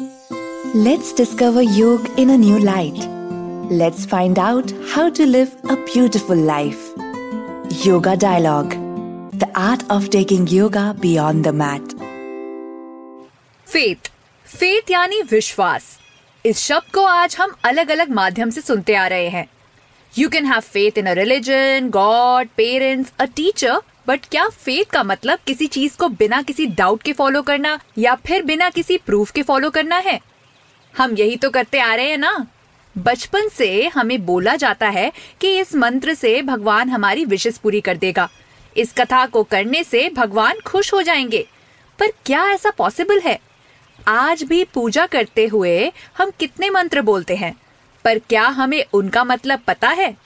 Let's discover yoga in a new light. Let's find out how to live a beautiful life. Yoga Dialogue The art of taking yoga beyond the mat. Faith faith यानी विश्वास इस शब्द को आज हम अलग अलग माध्यम से सुनते आ रहे हैं you can have faith in a religion God parents a teacher but क्या फेथ का मतलब किसी चीज़ को बिना किसी डाउट के फॉलो करना या फिर बिना किसी प्रूफ के फॉलो करना है? हम यही तो करते आ रहे हैं ना। बचपन से हमें बोला जाता है कि इस मंत्र से भगवान हमारी विशेष पूरी कर देगा। इस कथा को करने से भगवान खुश हो जाएँगे। पर क्या ऐसा पॉसिबल है? आज भी पूजा करते हुए हम कितने मंत्र बोलते हैं? पर क्या हमें उनका मतलब पता है?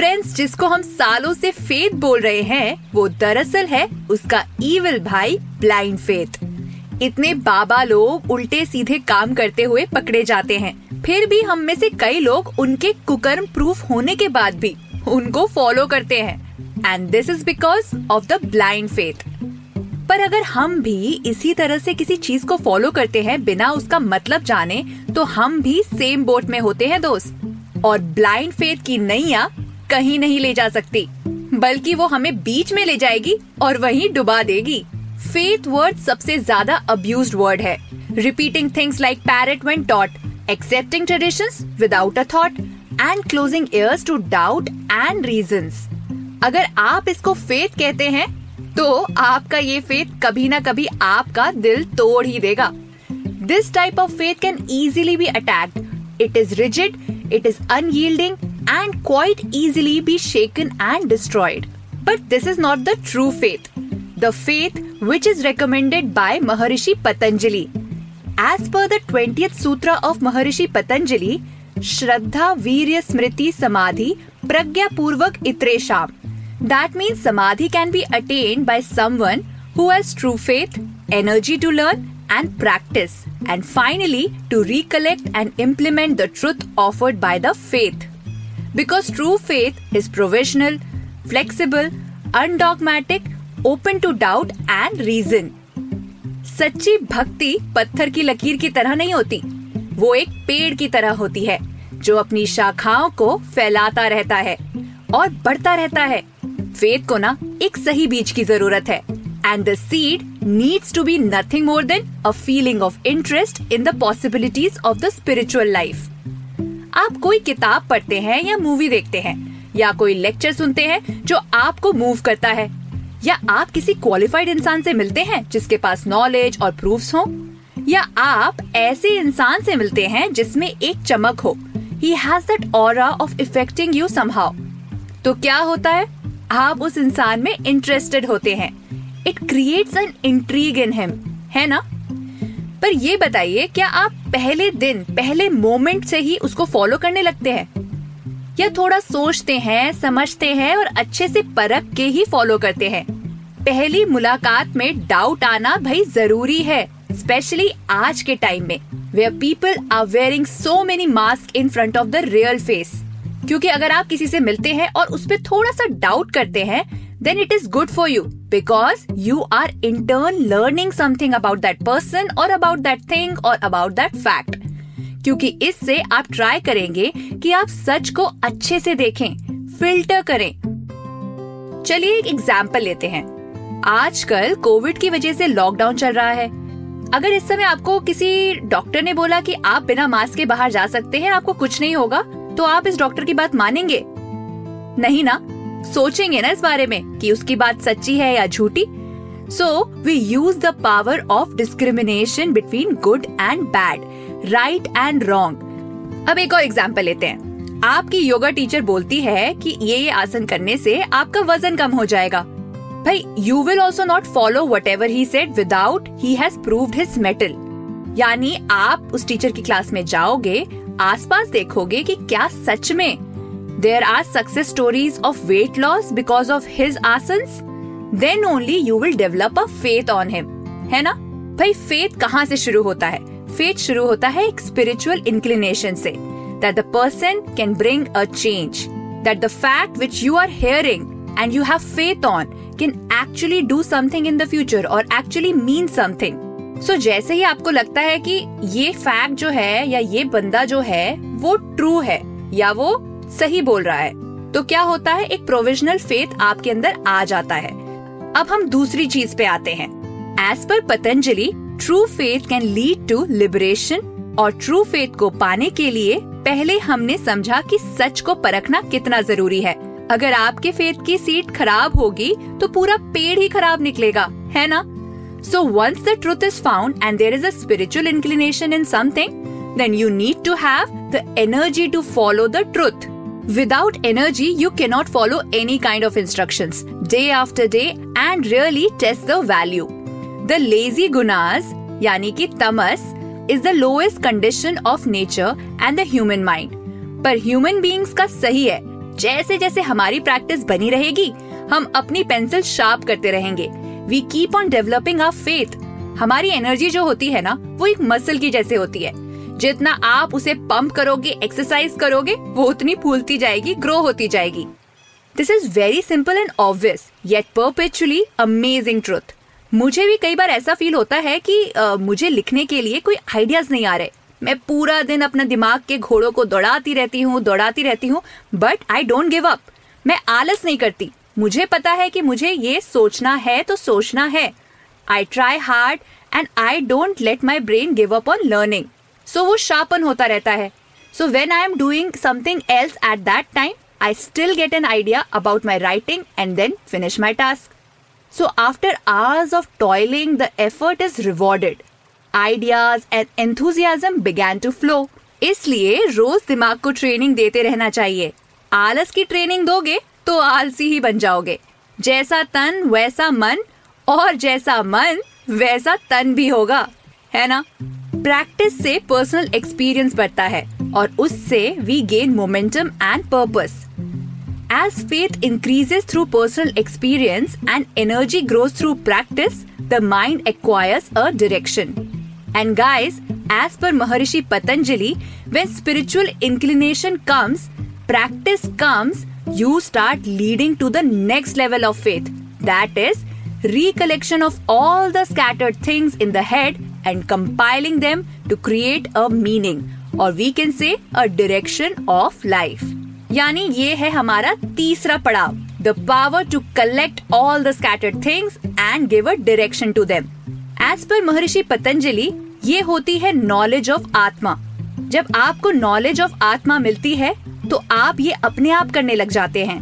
फ्रेंड्स जिसको हम सालों से फेथ बोल रहे हैं, वो दरअसल है उसका ईविल भाई ब्लाइंड फेथ इतने बाबा लोग उल्टे सीधे काम करते हुए पकड़े जाते हैं। फिर भी हम में से कई लोग उनके कुकर्म प्रूफ होने के बाद भी उनको फॉलो करते हैं। And this is because of the blind faith पर अगर हम भी इसी तरह से किसी चीज़ को फॉलो करते हैं बिना उसका मतलब जाने तो हम भी सेम बोट में होते हैं दोस्त। और ब्लाइंड फेथ की नैया कहीं नहीं ले जा सकती। बल्कि वो हमें बीच में ले जाएगी और वहीं डुबा देगी। फेथ वर्ड सबसे ज़्यादा अब्यूज वर्ड है। Repeating things like parrot when taught accepting traditions without a thought and closing ears to doubt and reason अगर आप इसको फेथ कहते हैं तो आपका ये फेथ कभी ना कभी आपका दिल तोड़ ही देगा। This type of faith can easily be attacked it is rigid it is unyielding and quite easily be shaken and destroyed. But this is not the true faith, the faith which is recommended by Maharishi Patanjali. As per the 20th Sutra of Maharishi Patanjali, Shraddha Virya Smriti Samadhi Pragya Purvak Itresham. That means Samadhi can be attained by someone who has true faith, energy to learn, and practice, and finally to recollect and implement the truth offered by the faith. Because true faith is provisional, flexible, undogmatic, open to doubt and reason. सच्ची भक्ति पत्थर की लकीर की तरह नहीं होती। वो एक पेड़ की तरह होती है जो अपनी शाखाओं को फैलाता रहता है और बढ़ता रहता है। फेथ को ना एक सही बीज की ज़रूरत है। And the seed needs to be nothing more than a feeling of interest in the possibilities of the spiritual life आप कोई किताब पढ़ते हैं या मूवी देखते हैं, या कोई लेक्चर सुनते हैं जो आपको मूव करता है, या आप किसी क्वालिफाइड इंसान से मिलते हैं जिसके पास नॉलेज और प्रूफ्स हो, या आप ऐसे इंसान से मिलते हैं जिसमें एक चमक हो he has that aura of affecting you somehow तो क्या होता है? आप उस इंसान में इंटरेस्टेड होते हैं। It creates an intrigue in him है ना? पर ये बताइए, क्या आप पहले दिन, पहले मोमेंट से ही उसको फॉलो करने लगते हैं? या थोड़ा सोचते हैं, समझते हैं और अच्छे से परख के ही फॉलो करते हैं? पहली मुलाकात में डाउट आना भाई ज़रूरी है स्पेशली आज के टाइम में where people are wearing so many mask in front of the real face क्योंकि अगर आप किसी से मिलते हैं और उस पर थोड़ा सा डाउट करते हैं then it is good for you because you are in turn learning something about that person or about that thing or about that fact. क्योंकि इससे आप ट्राई करेंगे कि आप सच को अच्छे से देखें फ़िल्टर करें। चलिए एक एग्ज़ाम्पल लेते हैं। आजकल कोविड की वजह से लॉकडाउन चल रहा है। अगर इस समय आपको किसी डॉक्टर ने बोला कि आप बिना मास्क के बाहर जा सकते हैं, आपको कुछ नहीं होगा तो आप इस डॉक्टर की बात मानेंगे? नहीं ना? सोचेंगे ना इस बारे में कि उसकी बात सच्ची है या झूठी। So we use the power of discrimination between good and bad right and wrong अब एक और एग्ज़ाम्पल लेते हैं। आपकी योगा टीचर बोलती है कि ये ये आसन करने से आपका वज़न कम हो जाएगा। भाई you will also not follow whatever he set without he has proved his mettle यानी आप उस टीचर की क्लास में जाओगे, आसपास देखोगे कि क्या सच में there are success stories of weight loss because of his asanas, then only you will develop a faith on him. है ना भाई फेथ कहाँ से शुरू होता है फेथ शुरू होता है एक स्पिरिचुअल इंक्लिनेशन से that the person can bring a change that the fact which you are hearing and you have faith on can actually do something in the future or actually mean something so so, जैसे ही आपको लगता है कि ये fact जो है या ये बंदा जो है वो ट्रू है या वो सही बोल रहा है। तो क्या होता है, एक प्रोविजनल फेथ आपके अंदर आ जाता है। अब हम दूसरी चीज़ पे आते हैं। As per Patanjali true faith can lead to liberation और ट्रू फेथ को पाने के लिए पहले हमने समझा कि सच को परखना कितना ज़रूरी है। अगर आपके फेथ की सीट खराब होगी तो पूरा पेड़ ही खराब निकलेगा, है ना? So once the truth is found and there is a spiritual inclination in something then you need to have the energy to follow the truth Without energy, you cannot follow any kind of instructions day after day and really test the value. The lazy gunas, yani ki tamas, is the lowest condition of nature and the human mind. पर human beings का सही है जैसे जैसे हमारी practice बनी रहेगी हम अपनी पेंसिल शार्प करते रहेंगे we keep on developing our faith हमारी एनर्जी जो होती है ना वो एक मसल की जैसे होती है जितना आप उसे पंप करोगे एक्सरसाइज करोगे वो उतनी फूलती जाएगी ग्रो होती जाएगी। This is very simple and obvious yet perpetually amazing truth मुझे भी कई बार ऐसा फील होता है कि uh, मुझे लिखने के लिए कोई आइडियाज़ नहीं आ रहे। मैं पूरा दिन अपना दिमाग के घोड़ों को दौड़ाती रहती हूँ दौड़ाती रहती हूँ but I don't give up मैं आलस नहीं करती। मुझे पता है कि मुझे ये सोचना है तो सोचना है। I try hard and I don't let my brain give up on learning so वो शार्पन होता रहता है. So when I am doing something else at that time I still get an idea about my writing and then finish my task so after hours of toiling the effort is rewarded ideas and enthusiasm began to flow इसलिए रोज दिमाग को training देते रहना चाहिए. आलस की training दोगे तो आलसी ही बन जाओगे. जैसा तन, वैसा मन, और जैसा मन, वैसा तन भी होगा. है ना? प्रैक्टिस से पर्सनल एक्सपीरियंस बढ़ता है और उससे we gain momentum and purpose as faith increases through personal experience and energy growth through practice the mind acquires a direction and guys as per Maharshi Patanjali when spiritual inclination comes practice comes you start leading to the next level of faith that is recollection of all the scattered things in the head and compiling them to create a meaning, or we can say a direction of life. यानी ये है हमारा तीसरा पड़ाव the power to collect all the scattered things and give a direction to them as per Maharshi Patanjali ये होती है knowledge of आत्मा जब आपको नॉलेज ऑफ़ आत्मा मिलती है तो आप ये अपने आप करने लग जाते हैं।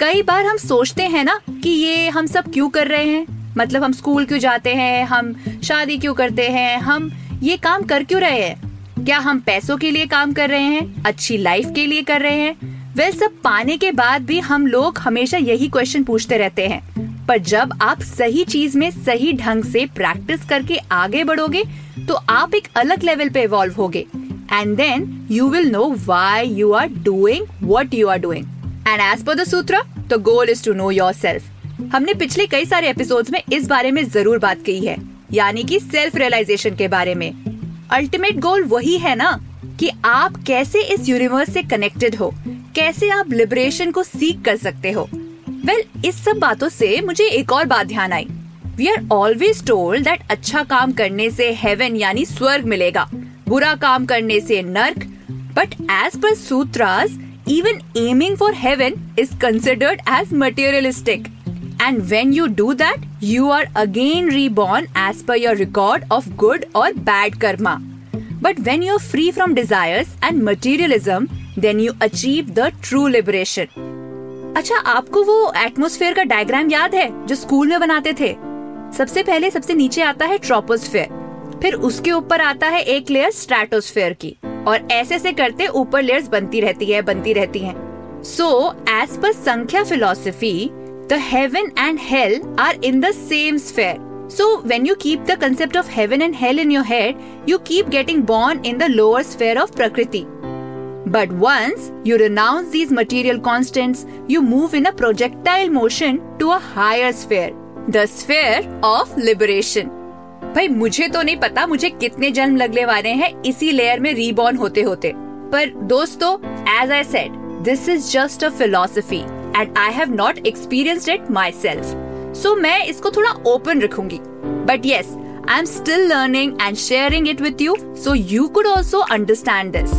कई बार हम सोचते हैं ना कि ये हम सब क्यों कर रहे हैं? मतलब हम स्कूल क्यों जाते हैं, हम शादी क्यों करते हैं, हम ये काम कर क्यों रहे हैं? क्या हम पैसों के लिए काम कर रहे हैं, अच्छी लाइफ के लिए कर रहे हैं? वेल सब पाने के बाद भी हम लोग हमेशा यही क्वेश्चन पूछते रहते हैं। पर जब आप सही चीज़ में सही ढंग से प्रैक्टिस करके आगे बढ़ोगे तो आप एक अलग लेवल पे इवॉल्व होगे। And then you will know why you are doing what you are doing and as per the sutra the goal is to know yourself हमने पिछले कई सारे एपिसोड्स में इस बारे में ज़रूर बात की है यानी कि सेल्फ रियलाइजेशन के बारे में। अल्टीमेट गोल वही है ना कि आप कैसे इस यूनिवर्स से कनेक्टेड हो कैसे आप लिबरेशन को सीख कर सकते हो। वेल well, इस सब बातों से मुझे एक और बात ध्यान आई। We are always told that अच्छा काम करने से हेवन यानी स्वर्ग मिलेगा बुरा काम करने से नर्क। But as per sutras even aiming for heaven is considered as materialistic And when you do that, you are again reborn as per your record of good or bad karma. But when you're free from desires and materialism, then you achieve the true liberation. अच्छा आपको वो atmosphere का diagram याद है जो school में बनाते थे सबसे पहले सबसे नीचे आता है ट्रोपोस्फेयर फिर उसके ऊपर आता है एक लेयर स्ट्रेटोस्फेयर की और ऐसे से करते ऊपर लेयर्स बनती रहती है बनती रहती हैं। So as per Samkhya philosophy the heaven and hell are in the same sphere. So, when you keep the concept of heaven and hell in your head, you keep getting born in the lower sphere of Prakriti. But once you renounce these material constants, you move in a projectile motion to a higher sphere, the sphere of liberation. भाई मुझे तो नहीं पता मुझे कितने जन्म लगने वाले हैं इसी लेयर में रीबॉर्न होते होते पर दोस्तों as I said this is just a philosophy and I have not experienced it myself so मैं इसको थोड़ा ओपन रखूँगी. But yes I am still learning and sharing it with you, so you could also understand this.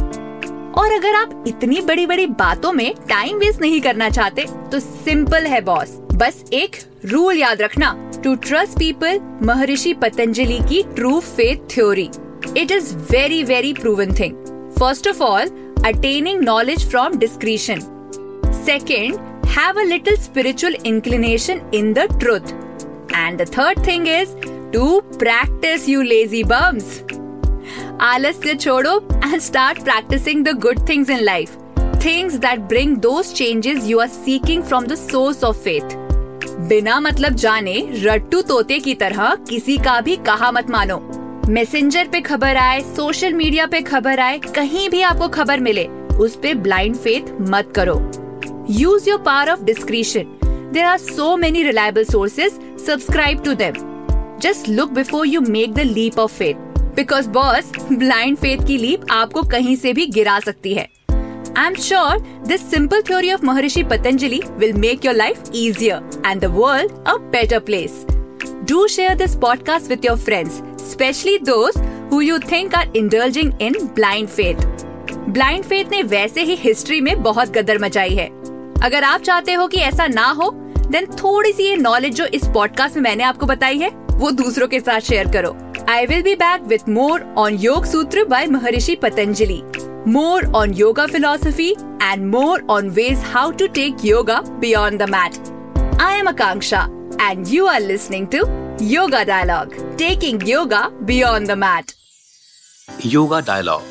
और अगर आप इतनी बड़ी बड़ी बातों में टाइम वेस्ट नहीं करना चाहते तो सिंपल है बॉस बस एक रूल याद रखना. To trust people Maharshi Patanjali की true faith theory it is very very proven thing first of all attaining knowledge from discretion second have a little spiritual inclination in the truth and the third thing is to practice you lazy bums आलस्य छोड़ो and start practicing the good things in life things that bring those changes you are seeking from the source of faith बिना मतलब जाने रट्टू तोते की तरह किसी का भी कहा मत मानो मैसेंजर पे खबर आए सोशल मीडिया पे खबर आए कहीं भी आपको खबर मिले उस पे ब्लाइंड फेथ मत करो use your power of discretion there are so many reliable sources subscribe to them just look before you make the leap of faith because boss blind faith की लीप आपको कहीं से भी गिरा सकती है. I am sure this simple theory of Maharshi Patanjali will make your life easier and the world a better place do share this podcast with your friends specially दोस्त who you think are indulging in blind faith blind faith ने वैसे ही history में बहुत गदर मचाई है. अगर आप चाहते हो कि ऐसा ना हो देन थोड़ी सी ये नॉलेज जो इस पॉडकास्ट में मैंने आपको बताई है, वो दूसरों के साथ शेयर करो। I will be back with more on Yog Sutra by Maharshi Patanjali more on yoga philosophy and more on ways how to take yoga beyond the mat I am Akanksha and you are listening to Yoga Dialogue taking yoga beyond the mat Yoga Dialogue